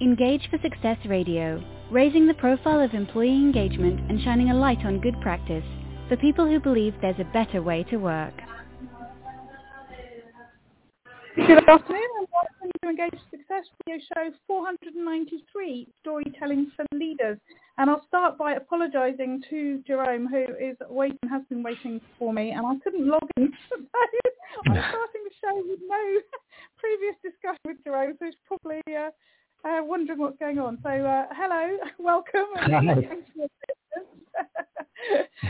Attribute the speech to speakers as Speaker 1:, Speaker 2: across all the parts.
Speaker 1: Engage for Success Radio, raising the profile of employee engagement and shining a light on good practice for people who believe there's a better way to work.
Speaker 2: Good afternoon and welcome to Engage for Success Radio Show 493, Storytelling for Leaders. And I'll start by apologising to Jerome, who is waiting, has been waiting for me, and I couldn't log in. I'm starting the show with no previous discussion with Jerome, so it's probably uh, uh, wondering what's going on. So uh, hello, welcome.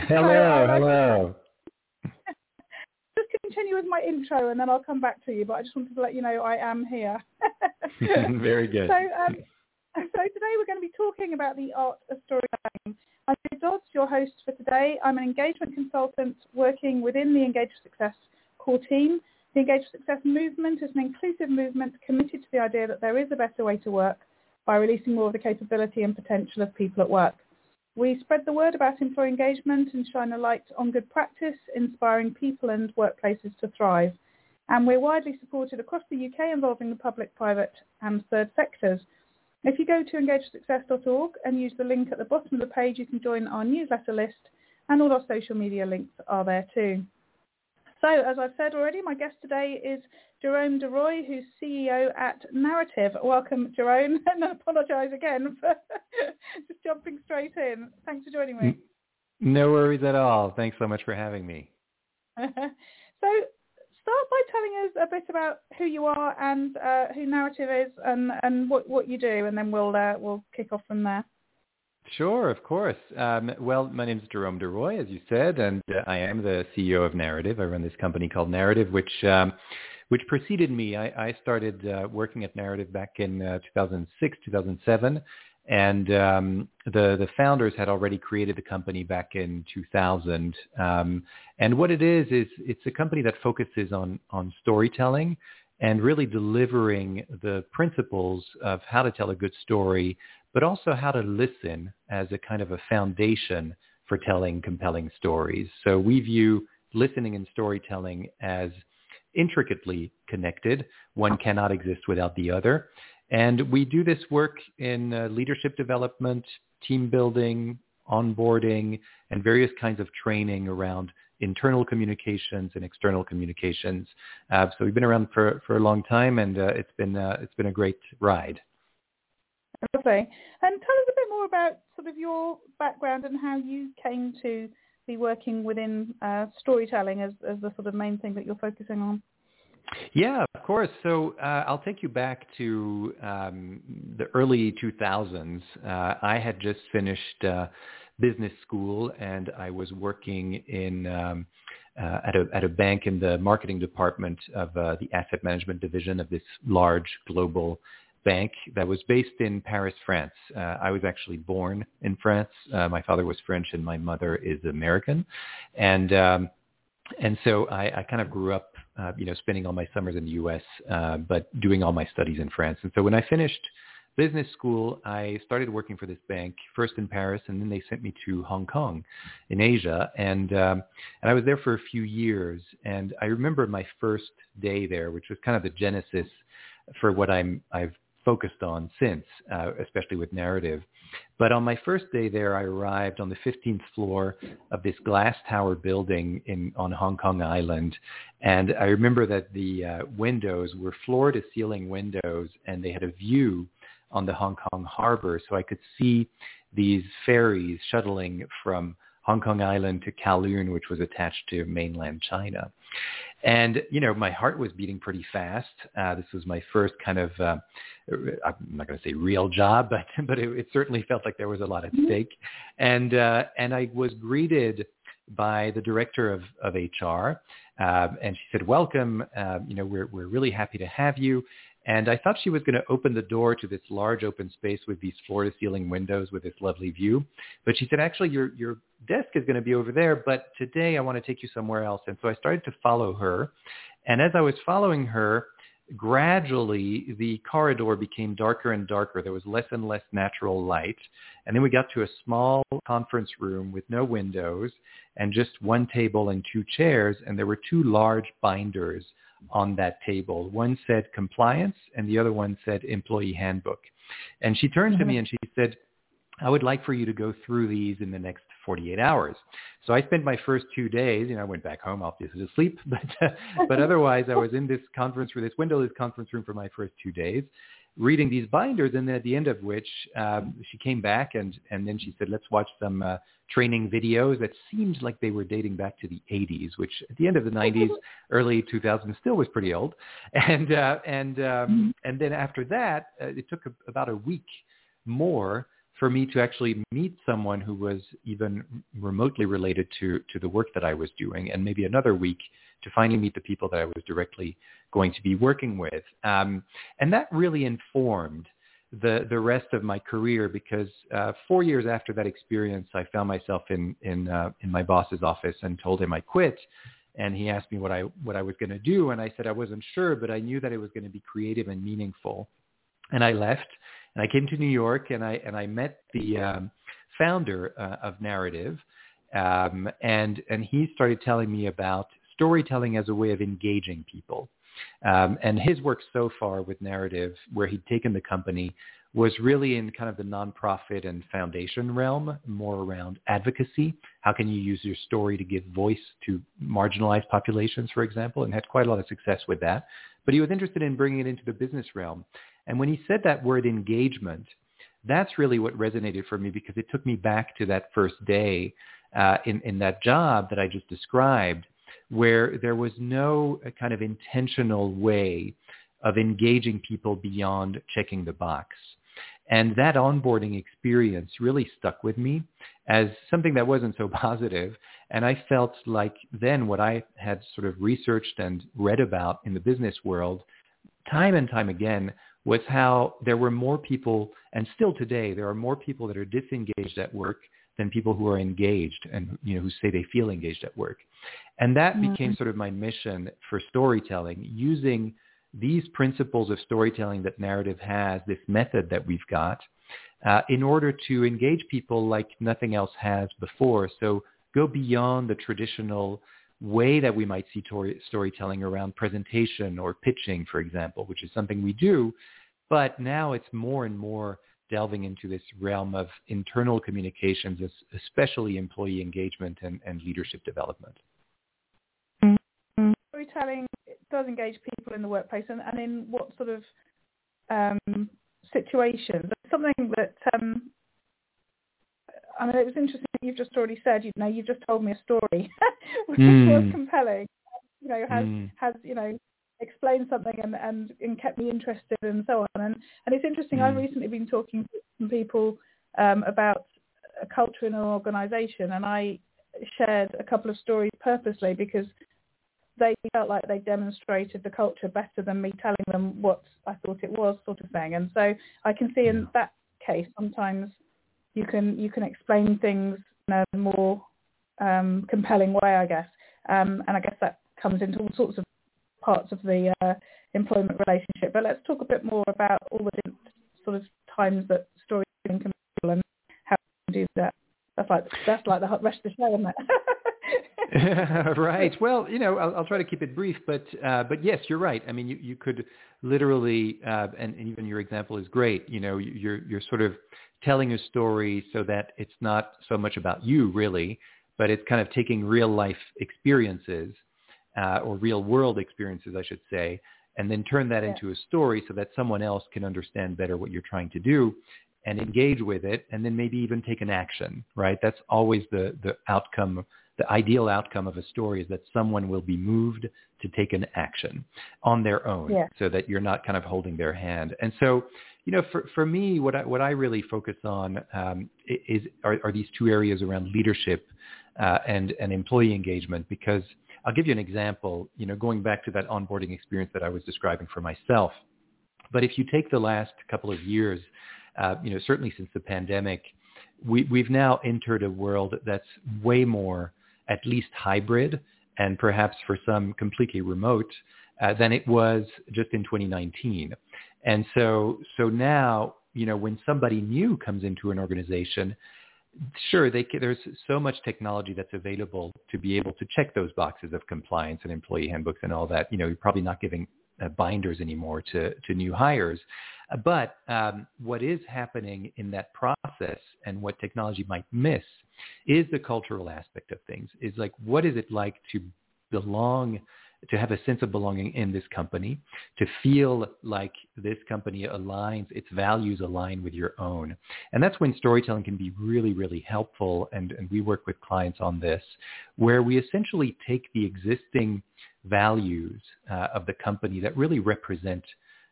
Speaker 3: Hello,
Speaker 2: so,
Speaker 3: hello.
Speaker 2: Just continue with my intro and then I'll come back to you, but I just wanted to let you know I am here.
Speaker 3: Very good.
Speaker 2: So, um, so today we're going to be talking about the art of storytelling. I'm Dodds, your host for today. I'm an engagement consultant working within the Engage Success core team the Engage Success movement is an inclusive movement committed to the idea that there is a better way to work by releasing more of the capability and potential of people at work. We spread the word about employee engagement and shine a light on good practice, inspiring people and workplaces to thrive. And we're widely supported across the UK involving the public, private and third sectors. If you go to engageforsuccess.org and use the link at the bottom of the page, you can join our newsletter list and all our social media links are there too. So, as I've said already, my guest today is Jerome Deroy, who's CEO at Narativ. Welcome, Jerome, and I apologise again for just jumping straight in. Thanks for joining me.
Speaker 3: No worries at all. Thanks so much for having me.
Speaker 2: so, start by telling us a bit about who you are and uh, who Narativ is, and, and what, what you do, and then we'll uh, we'll kick off from there.
Speaker 3: Sure, of course. Um, well, my name is Jerome Deroy, as you said, and uh, I am the CEO of Narativ. I run this company called Narativ, which um, which preceded me. I, I started uh, working at Narativ back in uh, 2006, 2007, and um, the the founders had already created the company back in 2000. Um, and what it is is it's a company that focuses on on storytelling and really delivering the principles of how to tell a good story but also how to listen as a kind of a foundation for telling compelling stories. So we view listening and storytelling as intricately connected. One cannot exist without the other. And we do this work in uh, leadership development, team building, onboarding, and various kinds of training around internal communications and external communications. Uh, so we've been around for, for a long time, and uh, it's been uh, it's been a great ride.
Speaker 2: Lovely. And tell us a bit more about sort of your background and how you came to be working within uh, storytelling as, as the sort of main thing that you're focusing on.
Speaker 3: Yeah, of course. So uh, I'll take you back to um, the early 2000s. Uh, I had just finished uh, business school and I was working in um, uh, at a at a bank in the marketing department of uh, the asset management division of this large global bank that was based in Paris, France. Uh, I was actually born in France. Uh, my father was French and my mother is American, and um, and so I, I kind of grew up, uh, you know, spending all my summers in the U.S., uh, but doing all my studies in France. And so when I finished business school, I started working for this bank first in Paris, and then they sent me to Hong Kong, in Asia, and um, and I was there for a few years. And I remember my first day there, which was kind of the genesis for what I'm I've focused on since, uh, especially with Narativ. But on my first day there, I arrived on the 15th floor of this glass tower building in on Hong Kong Island, and I remember that the uh, windows were floor to ceiling windows, and they had a view on the Hong Kong harbor, so I could see these ferries shuttling from Hong Kong Island to Kowloon, which was attached to mainland China. And, you know, my heart was beating pretty fast. Uh, this was my first kind of, uh, I'm not going to say real job, but, but it, it certainly felt like there was a lot at stake. And, uh, and I was greeted by the director of, of HR. Uh, and she said, welcome, uh, you know, we're, we're really happy to have you. And I thought she was going to open the door to this large open space with these floor-to-ceiling windows with this lovely view. But she said, actually, your, your desk is going to be over there, but today I want to take you somewhere else. And so I started to follow her. And as I was following her, gradually the corridor became darker and darker. There was less and less natural light. And then we got to a small conference room with no windows and just one table and two chairs. And there were two large binders on that table. One said compliance and the other one said employee handbook. And she turned mm-hmm. to me and she said, I would like for you to go through these in the next 48 hours. So I spent my first two days, you know, I went back home obviously to sleep, but, uh, but otherwise I was in this conference room, this windowless conference room for my first two days reading these binders and then at the end of which um, she came back and, and then she said, let's watch some uh, training videos that seemed like they were dating back to the 80s, which at the end of the 90s, early 2000s still was pretty old. And, uh, and, um, mm-hmm. and then after that, uh, it took a, about a week more for me to actually meet someone who was even remotely related to, to the work that I was doing and maybe another week to finally meet the people that I was directly going to be working with. Um, and that really informed the, the rest of my career because uh, four years after that experience, I found myself in, in, uh, in my boss's office and told him I quit. And he asked me what I, what I was going to do. And I said I wasn't sure, but I knew that it was going to be creative and meaningful. And I left and I came to New York and I and I met the um, founder uh, of Narativ, um, and and he started telling me about storytelling as a way of engaging people. Um, and his work so far with Narativ, where he'd taken the company, was really in kind of the nonprofit and foundation realm, more around advocacy. How can you use your story to give voice to marginalized populations, for example, and had quite a lot of success with that. But he was interested in bringing it into the business realm. And when he said that word engagement, that's really what resonated for me because it took me back to that first day uh, in, in that job that I just described where there was no uh, kind of intentional way of engaging people beyond checking the box. And that onboarding experience really stuck with me as something that wasn't so positive. And I felt like then what I had sort of researched and read about in the business world time and time again was how there were more people, and still today, there are more people that are disengaged at work than people who are engaged and you know who say they feel engaged at work. And that mm-hmm. became sort of my mission for storytelling, using these principles of storytelling that Narativ has, this method that we've got, uh, in order to engage people like nothing else has before. So go beyond the traditional way that we might see tori- storytelling around presentation or pitching, for example, which is something we do. But now it's more and more delving into this realm of internal communications, especially employee engagement and, and leadership development.
Speaker 2: Storytelling does engage people in the workplace and, and in what sort of um, situations. Something that um, I mean, it was interesting. You've just already said, you know, you've just told me a story, which mm. was compelling. You know, has mm. has you know explained something and, and and kept me interested and so on. And and it's interesting. Mm. I've recently been talking to some people um, about a culture in an organisation, and I shared a couple of stories purposely because they felt like they demonstrated the culture better than me telling them what I thought it was, sort of thing. And so I can see in that case sometimes you can you can explain things in a more um, compelling way, I guess. Um, and I guess that comes into all sorts of parts of the uh, employment relationship. But let's talk a bit more about all the different sort of times that storytelling can be and how to do that. That's like that's like the rest of the show, isn't it?
Speaker 3: right. Well, you know, I'll, I'll, try to keep it brief, but uh, but yes, you're right. I mean, you, you could literally, uh, and, and, even your example is great. You know, you're you're sort of telling a story so that it's not so much about you really, but it's kind of taking real life experiences uh, or real world experiences, I should say, and then turn that yeah. into a story so that someone else can understand better what you're trying to do and engage with it and then maybe even take an action, right? That's always the, the outcome the ideal outcome of a story is that someone will be moved to take an action on their own yeah. so that you're not kind of holding their hand. And so, you know, for, for me, what I, what I really focus on um, is are, are, these two areas around leadership uh, and, and employee engagement because I'll give you an example, you know, going back to that onboarding experience that I was describing for myself. But if you take the last couple of years, uh, you know, certainly since the pandemic, we, we've now entered a world that's way more at least hybrid and perhaps for some completely remote uh, than it was just in 2019. And so, so now, you know, when somebody new comes into an organization, sure, they, there's so much technology that's available to be able to check those boxes of compliance and employee handbooks and all that. You know, you're probably not giving binders anymore to, to new hires. Uh, but um, what is happening in that process and what technology might miss is the cultural aspect of things. Is like, what is it like to belong to have a sense of belonging in this company, to feel like this company aligns, its values align with your own. And that's when storytelling can be really, really helpful. And, and we work with clients on this, where we essentially take the existing values uh, of the company that really represent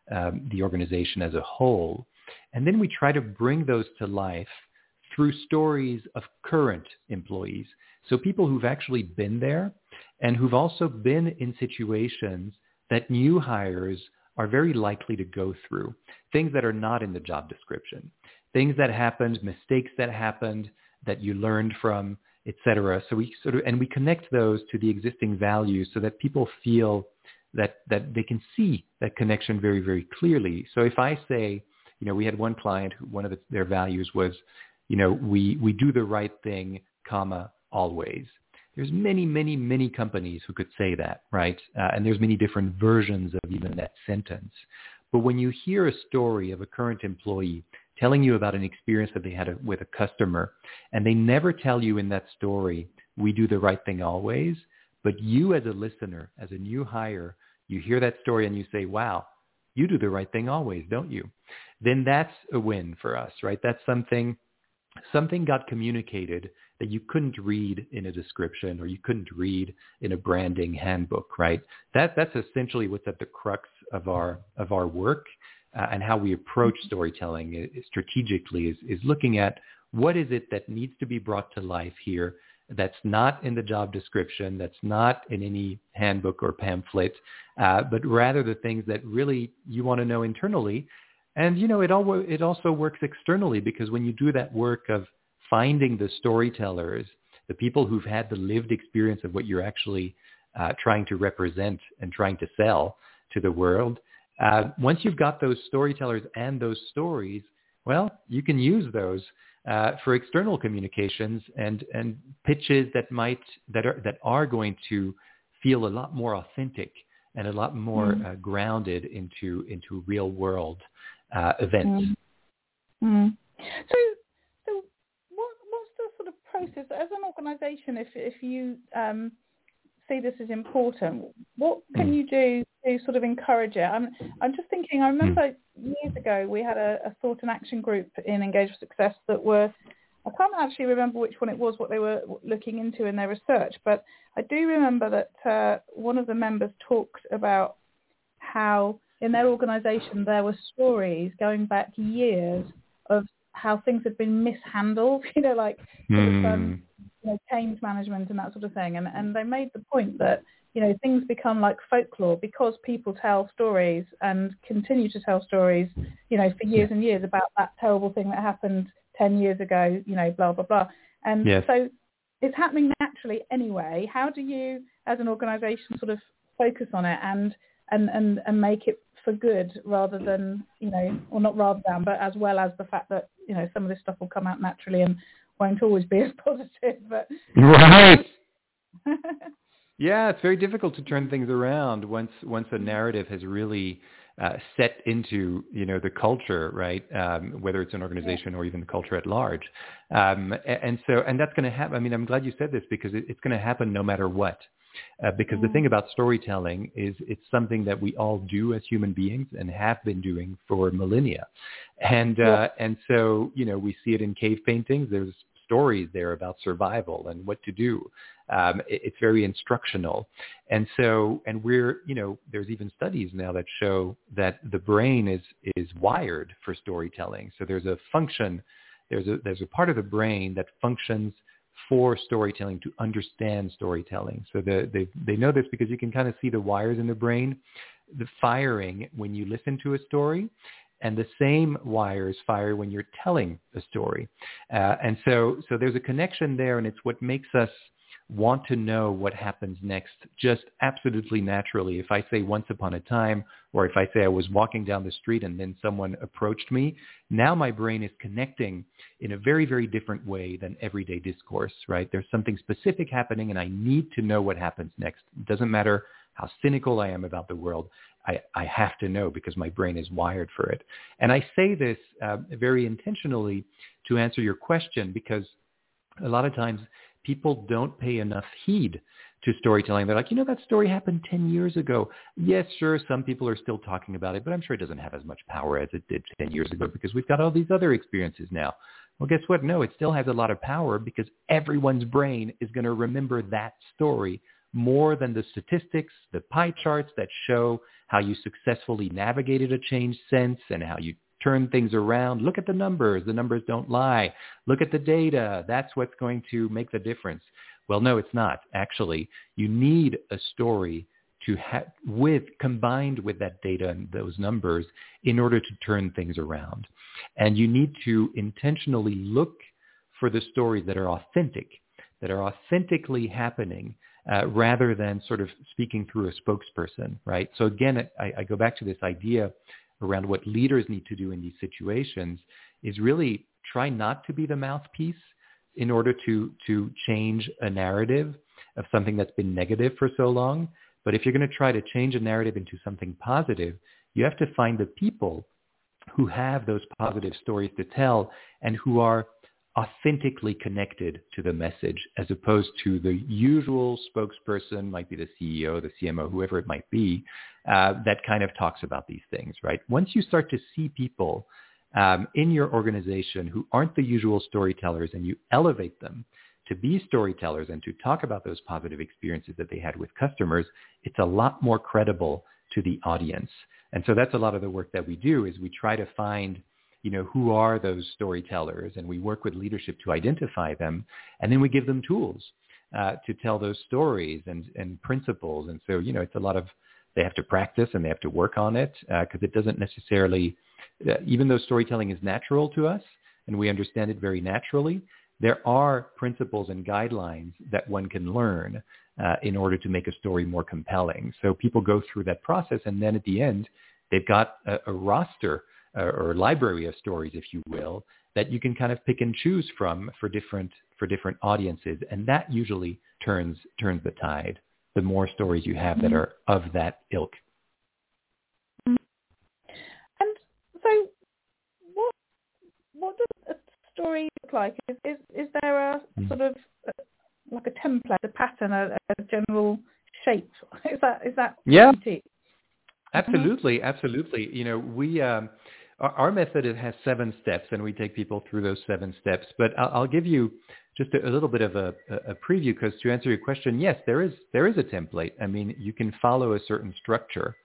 Speaker 3: um, the organization as a whole. And then we try to bring those to life through stories of current employees. So people who've actually been there and who've also been in situations that new hires are very likely to go through, things that are not in the job description, things that happened, mistakes that happened that you learned from, etc. So we sort of and we connect those to the existing values so that people feel that that they can see that connection very very clearly. So if I say, you know, we had one client one of the, their values was, you know, we we do the right thing, comma always. There's many, many, many companies who could say that, right? Uh, and there's many different versions of even that sentence. But when you hear a story of a current employee telling you about an experience that they had a, with a customer, and they never tell you in that story, we do the right thing always, but you as a listener, as a new hire, you hear that story and you say, wow, you do the right thing always, don't you? Then that's a win for us, right? That's something, something got communicated that you couldn't read in a description or you couldn't read in a branding handbook, right? That that's essentially what's at the crux of our of our work uh, and how we approach mm-hmm. storytelling strategically is is looking at what is it that needs to be brought to life here that's not in the job description, that's not in any handbook or pamphlet, uh, but rather the things that really you want to know internally. And you know, it all it also works externally because when you do that work of finding the storytellers, the people who've had the lived experience of what you're actually uh, trying to represent and trying to sell to the world. Uh, once you've got those storytellers and those stories, well, you can use those uh, for external communications and, and pitches that might that are that are going to feel a lot more authentic and a lot more mm. uh, grounded into into real world uh, events. Mm.
Speaker 2: Mm. So so what, what's the sort of process as an organisation, if if you um, see this as important, what can hmm. you do to sort of encourage it? I'm I'm just thinking. I remember hmm. years ago we had a, a thought and action group in Engage for Success that were. I can't actually remember which one it was, what they were looking into in their research, but I do remember that uh, one of the members talked about how in their organisation there were stories going back years of how things had been mishandled, you know, like mm. um, hmm. you know, change management and that sort of thing. And, and they made the point that, you know, things become like folklore because people tell stories and continue to tell stories, you know, for years and years about that terrible thing that happened 10 years ago, you know, blah, blah, blah. And yes. so it's happening naturally anyway. How do you, as an organization, sort of focus on it and, and, and, and make it for good rather than, you know, or not rather than, but as well as the fact that, you know, some of this stuff will come out naturally and won't always be as positive. But
Speaker 3: Right. yeah, it's very difficult to turn things around once once a narrative has really uh, set into you know the culture, right? Um, whether it's an organization or even the culture at large, um, and so and that's going to happen. I mean, I'm glad you said this because it, it's going to happen no matter what. Uh, because the thing mm. about storytelling is it's something that we all do as human beings and have been doing for millennia. And, uh, and so, you know, we see it in cave paintings. There's stories there about survival and what to do. Um, it, it's very instructional. And so, and we're, you know, there's even studies now that show that the brain is, is wired for storytelling. So there's a function, there's a, there's a part of the brain that functions for storytelling to understand storytelling. So the, they, they know this because you can kind of see the wires in the brain, the firing when you listen to a story, and the same wires fire when you're telling a story. Uh, and so, so there's a connection there, and it's what makes us want to know what happens next just absolutely naturally. If I say once upon a time, or if I say I was walking down the street and then someone approached me, now my brain is connecting in a very, very different way than everyday discourse, right? There's something specific happening and I need to know what happens next. It doesn't matter how cynical I am about the world. I, I have to know because my brain is wired for it. And I say this uh, very intentionally to answer your question because a lot of times people don't pay enough heed to storytelling. They're like, you know, that story happened 10 years ago. Yes, sure, some people are still talking about it, but I'm sure it doesn't have as much power as it did 10 years ago because we've got all these other experiences now. Well, guess what? No, it still has a lot of power because everyone's brain is going to remember that story more than the statistics, the pie charts that show how you successfully navigated a change sense and how you turn things around. Look at the numbers. The numbers don't lie. Look at the data. That's what's going to make the difference. Well, no, it's not. Actually, you need a story to have with combined with that data and those numbers in order to turn things around. And you need to intentionally look for the stories that are authentic, that are authentically happening uh, rather than sort of speaking through a spokesperson, right? So again, I, I go back to this idea around what leaders need to do in these situations is really try not to be the mouthpiece in order to, to change a narrative of something that's been negative for so long. But if you're going to try to change a narrative into something positive, you have to find the people who have those positive stories to tell and who are authentically connected to the message as opposed to the usual spokesperson, might be the CEO, the CMO, whoever it might be, uh, that kind of talks about these things, right? Once you start to see people um, in your organization who aren't the usual storytellers and you elevate them to be storytellers and to talk about those positive experiences that they had with customers, it's a lot more credible to the audience. And so that's a lot of the work that we do is we try to find you know, who are those storytellers? And we work with leadership to identify them. And then we give them tools uh, to tell those stories and, and principles. And so, you know, it's a lot of, they have to practice and they have to work on it because uh, it doesn't necessarily, uh, even though storytelling is natural to us and we understand it very naturally, there are principles and guidelines that one can learn uh, in order to make a story more compelling. So people go through that process and then at the end, they've got a, a roster or library of stories, if you will, that you can kind of pick and choose from for different for different audiences, and that usually turns turns the tide. The more stories you have that mm-hmm. are of that ilk.
Speaker 2: Mm-hmm. And so, what what does a story look like? Is is, is there a mm. sort of like a template, a pattern, a, a general shape? Is that is that
Speaker 3: yeah? Absolutely, absolutely. You know, we um, our method has seven steps, and we take people through those seven steps. But I'll, I'll give you just a, a, little bit of a, a preview, because to answer your question, yes, there is there is a template. I mean, you can follow a certain structure,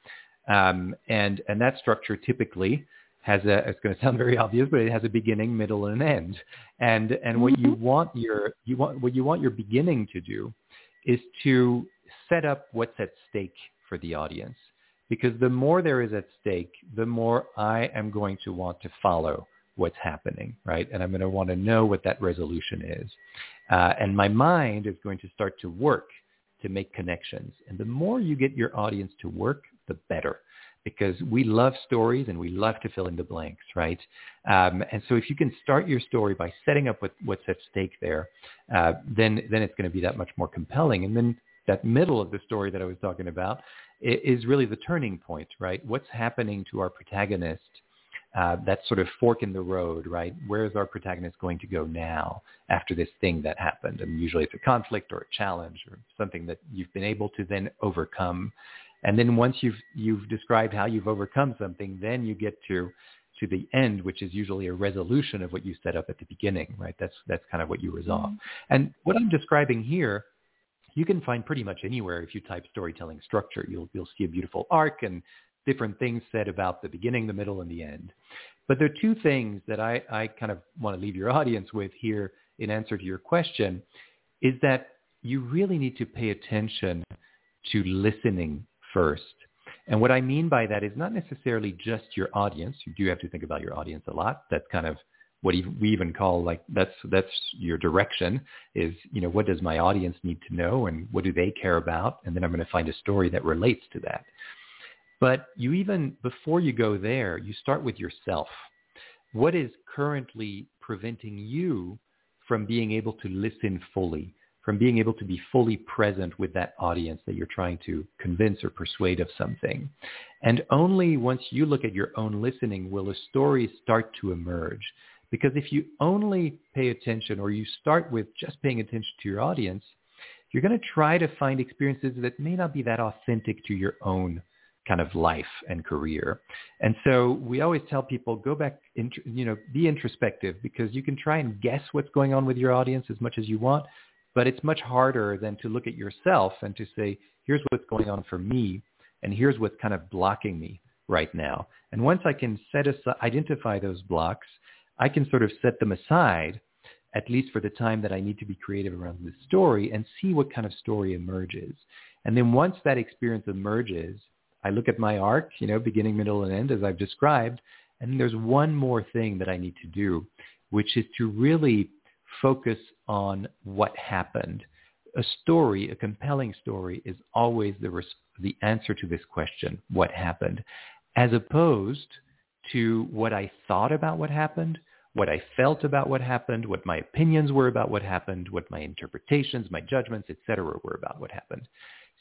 Speaker 3: um, and and that structure typically has a. It's going to sound very obvious, but it has a beginning, middle, and an end. And and what you mm-hmm. want your you want what you want your beginning to do is to set up what's at stake for the audience because the more there is at stake, the more I am going to want to follow what's happening, right? And I'm going to want to know what that resolution is. Uh, and my mind is going to start to work to make connections. And the more you get your audience to work, the better because we love stories and we love to fill in the blanks, right? Um, and so if you can start your story by setting up what, what's at stake there, uh, then then it's going to be that much more compelling. And then that middle of the story that I was talking about is really the turning point, right? What's happening to our protagonist? Uh, that sort of fork in the road, right? Where is our protagonist going to go now after this thing that happened? And usually it's a conflict or a challenge or something that you've been able to then overcome. And then once you've you've described how you've overcome something, then you get to to the end, which is usually a resolution of what you set up at the beginning, right? That's that's kind of what you resolve. Mm-hmm. And what I'm describing here you can find pretty much anywhere if you type storytelling structure. You'll, you'll see a beautiful arc and different things said about the beginning, the middle, and the end. But there are two things that I, I kind of want to leave your audience with here in answer to your question is that you really need to pay attention to listening first. And what I mean by that is not necessarily just your audience. You do have to think about your audience a lot. That's kind of what we even call like that's that's your direction is you know what does my audience need to know and what do they care about and then i'm going to find a story that relates to that but you even before you go there you start with yourself what is currently preventing you from being able to listen fully from being able to be fully present with that audience that you're trying to convince or persuade of something. And only once you look at your own listening will a story start to emerge. Because if you only pay attention or you start with just paying attention to your audience, you're going to try to find experiences that may not be that authentic to your own kind of life and career. And so we always tell people go back, you know, be introspective because you can try and guess what's going on with your audience as much as you want, but it's much harder than to look at yourself and to say, here's what's going on for me and here's what's kind of blocking me right now. And once I can set aside, identify those blocks I can sort of set them aside, at least for the time that I need to be creative around this story and see what kind of story emerges. And then once that experience emerges, I look at my arc, you know, beginning, middle, and end as I've described, and there's one more thing that I need to do, which is to really focus on what happened. A story, a compelling story, is always the, res- the answer to this question, what happened, as opposed to what I thought about what happened what I felt about what happened, what my opinions were about what happened, what my interpretations, my judgments, etc., were about what happened.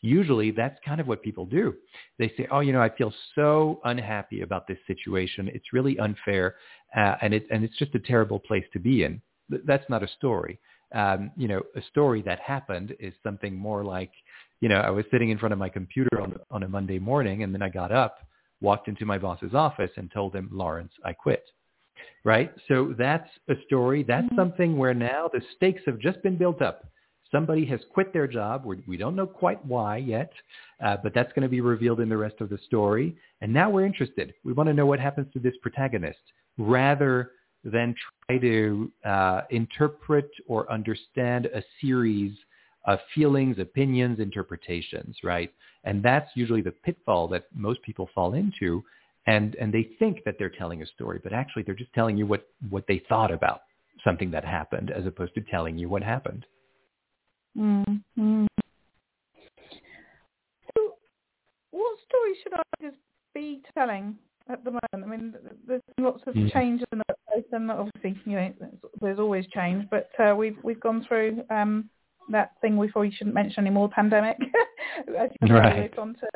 Speaker 3: Usually that's kind of what people do. They say, oh, you know, I feel so unhappy about this situation. It's really unfair, uh, and, it, and it's just a terrible place to be in. That's not a story. Um, you know, a story that happened is something more like, you know, I was sitting in front of my computer on, on a Monday morning, and then I got up, walked into my boss's office, and told him, Lawrence, I quit right? So that's a story. That's mm-hmm. something where now the stakes have just been built up. Somebody has quit their job. We're, we do not know quite why yet, uh, but that's going to be revealed in the rest of the story. And now we're interested. We want to know what happens to this protagonist rather than try to uh, interpret or understand a series of feelings, opinions, interpretations, right? And that's usually the pitfall that most people fall into and and they think that they're telling a story, but actually they're just telling you what what they thought about something that happened, as opposed to telling you what happened.
Speaker 2: Mm-hmm. So, what story should I just be telling at the moment? I mean, there's lots of mm. change in the and obviously, you know, there's always change. But uh, we've we've gone through um, that thing we you shouldn't mention anymore, pandemic. As you know, right. It's on to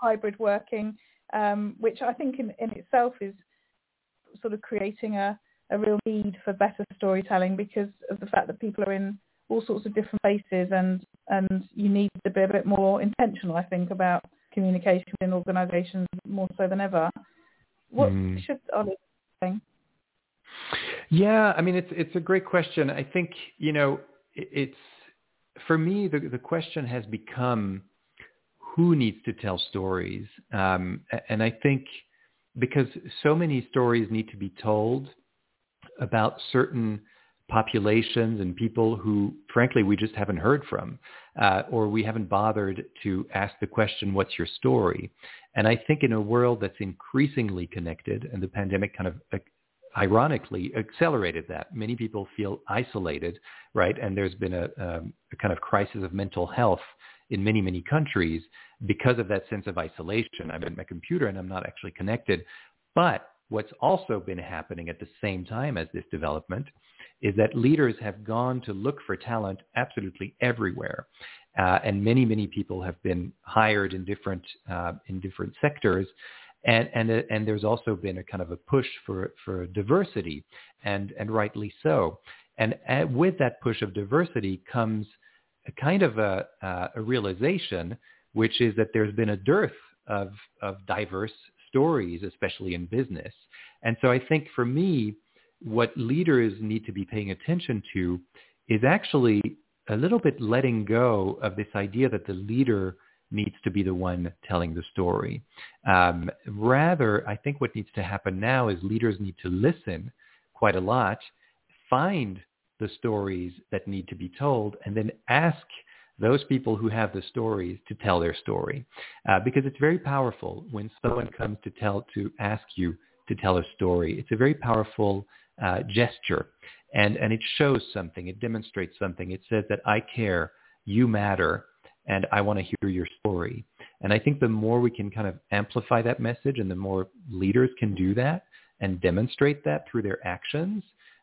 Speaker 2: hybrid working um, which I think in, in itself is sort of creating a, a real need for better storytelling because of the fact that people are in all sorts of different places and, and you need to be a bit more intentional, I think, about communication in organisations more so than ever. What mm. should Ollie think?
Speaker 3: Yeah, I mean, it's it's a great question. I think you know, it's for me the the question has become who needs to tell stories. Um, and I think because so many stories need to be told about certain populations and people who, frankly, we just haven't heard from, uh, or we haven't bothered to ask the question, what's your story? And I think in a world that's increasingly connected, and the pandemic kind of uh, ironically accelerated that. Many people feel isolated, right? And there's been a, um, a kind of crisis of mental health in many, many countries because of that sense of isolation. I'm at my computer and I'm not actually connected. But what's also been happening at the same time as this development is that leaders have gone to look for talent absolutely everywhere. Uh, and many, many people have been hired in different, uh, in different sectors. And, and, uh, and there's also been a kind of a push for, for diversity, and, and rightly so. And with that push of diversity comes a kind of a, uh, a realization, which is that there's been a dearth of, of diverse stories, especially in business. And so I think for me, what leaders need to be paying attention to is actually a little bit letting go of this idea that the leader needs to be the one telling the story. Um, rather, I think what needs to happen now is leaders need to listen quite a lot, find the stories that need to be told and then ask those people who have the stories to tell their story. Uh, because it's very powerful when someone comes to tell, to ask you to tell a story. It's a very powerful uh, gesture. And, and it shows something. It demonstrates something. It says that I care, you matter, and I want to hear your story. And I think the more we can kind of amplify that message and the more leaders can do that and demonstrate that through their actions,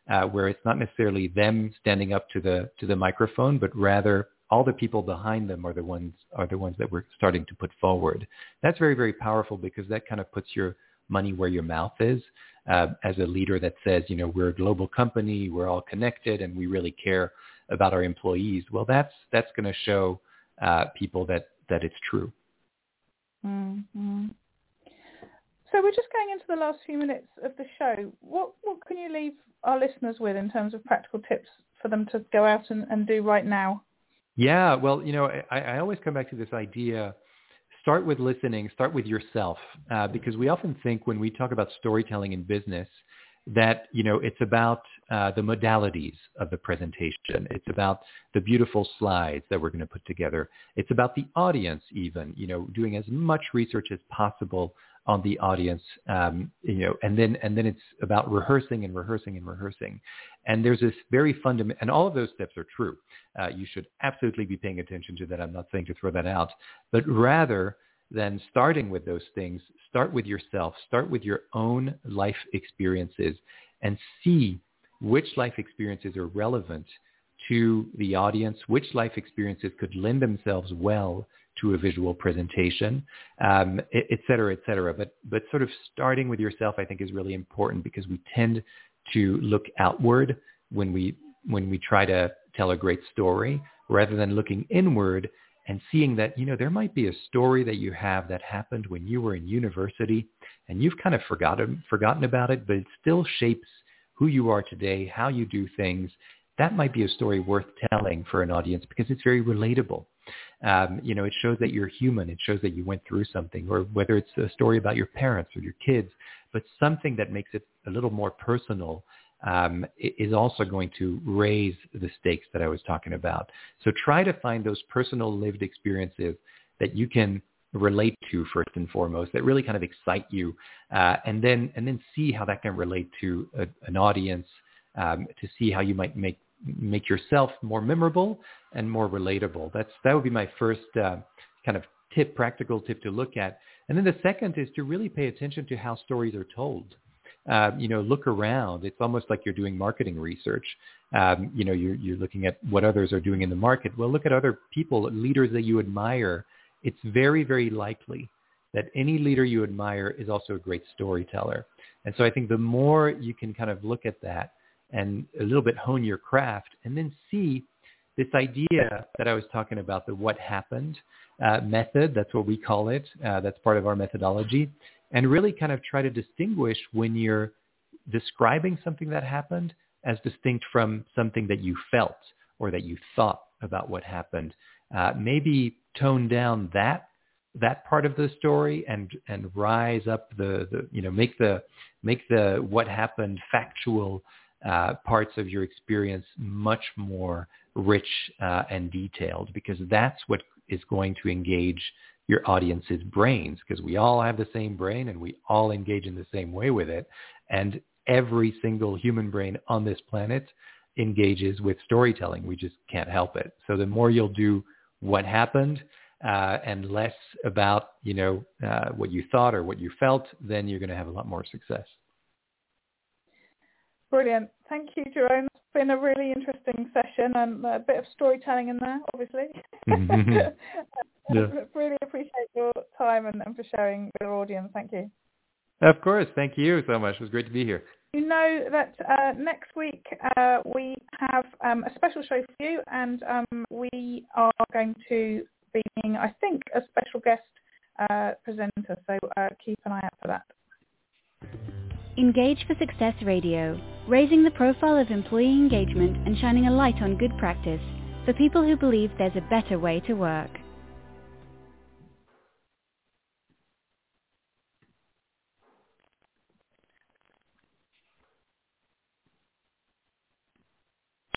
Speaker 3: uh, where it's not necessarily them standing up to the to the microphone, but rather all the people behind them are the ones are the ones that we're starting to put forward. That's very very powerful because that kind of puts your money where your mouth is. Uh, as a leader that says, you know, we're a global company, we're all connected, and we really care about our employees. Well, that's that's going to show uh, people that that it's true.
Speaker 2: Mm-hmm. So we're just going into the last few minutes of the show. What what can you leave our listeners with in terms of practical tips for them to go out and, and do right now?
Speaker 3: Yeah, well, you know, I, I always come back to this idea. Start with listening. Start with yourself, uh, because we often think when we talk about storytelling in business that you know it's about uh, the modalities of the presentation. It's about the beautiful slides that we're going to put together. It's about the audience, even you know, doing as much research as possible on the audience, um, you know, and then and then it's about rehearsing and rehearsing and rehearsing. And there's this very fundamental, and all of those steps are true. Uh, you should absolutely be paying attention to that. I'm not saying to throw that out, but rather than starting with those things, start with yourself. Start with your own life experiences and see which life experiences are relevant to the audience, which life experiences could lend themselves well to a visual presentation, um, et cetera, et cetera. But, but sort of starting with yourself, I think, is really important because we tend to look outward when we, when we try to tell a great story rather than looking inward and seeing that, you know, there might be a story that you have that happened when you were in university and you've kind of forgotten, forgotten about it, but it still shapes who you are today, how you do things. That might be a story worth telling for an audience because it's very relatable. Um, you know, it shows that you're human. It shows that you went through something, or whether it's a story about your parents or your kids, but something that makes it a little more personal um, is also going to raise the stakes that I was talking about. So try to find those personal lived experiences that you can relate to first and foremost that really kind of excite you uh, and then and then see how that can relate to a, an audience um, to see how you might make make yourself more memorable and more relatable that's that would be my first uh, kind of tip practical tip to look at and then the second is to really pay attention to how stories are told uh, you know, look around. It's almost like you're doing marketing research. Um, you know, you're, you're looking at what others are doing in the market. Well, look at other people, leaders that you admire. It's very, very likely that any leader you admire is also a great storyteller. And so I think the more you can kind of look at that and a little bit hone your craft and then see this idea that I was talking about, the what happened uh, method, that's what we call it. Uh, that's part of our methodology and really kind of try to distinguish when you're describing something that happened as distinct from something that you felt or that you thought about what happened. Uh, maybe tone down that that part of the story and and rise up the, the you know make the make the what happened factual uh, parts of your experience much more rich uh, and detailed because that's what is going to engage your audience's brains because we all have the same brain and we all engage in the same way with it. And every single human brain on this planet engages with storytelling. We just can't help it. So the more you'll do what happened uh, and less about, you know, uh, what you thought or what you felt, then you're going to have a lot more success.
Speaker 2: Brilliant. Thank you, Jerome. It's been a really interesting session and a bit of storytelling in there, obviously. Mm-hmm. yeah. really appreciate your time and, and for sharing with our audience. Thank you.
Speaker 3: Of course. Thank you so much. It was great to be here.
Speaker 2: You know that uh, next week uh, we have um, a special show for you and um, we are going to be being, I think, a special guest uh, presenter. So uh, keep an eye out for that.
Speaker 1: Engage for Success Radio, raising the profile of employee engagement and shining a light on good practice for people who believe there's a better way to work.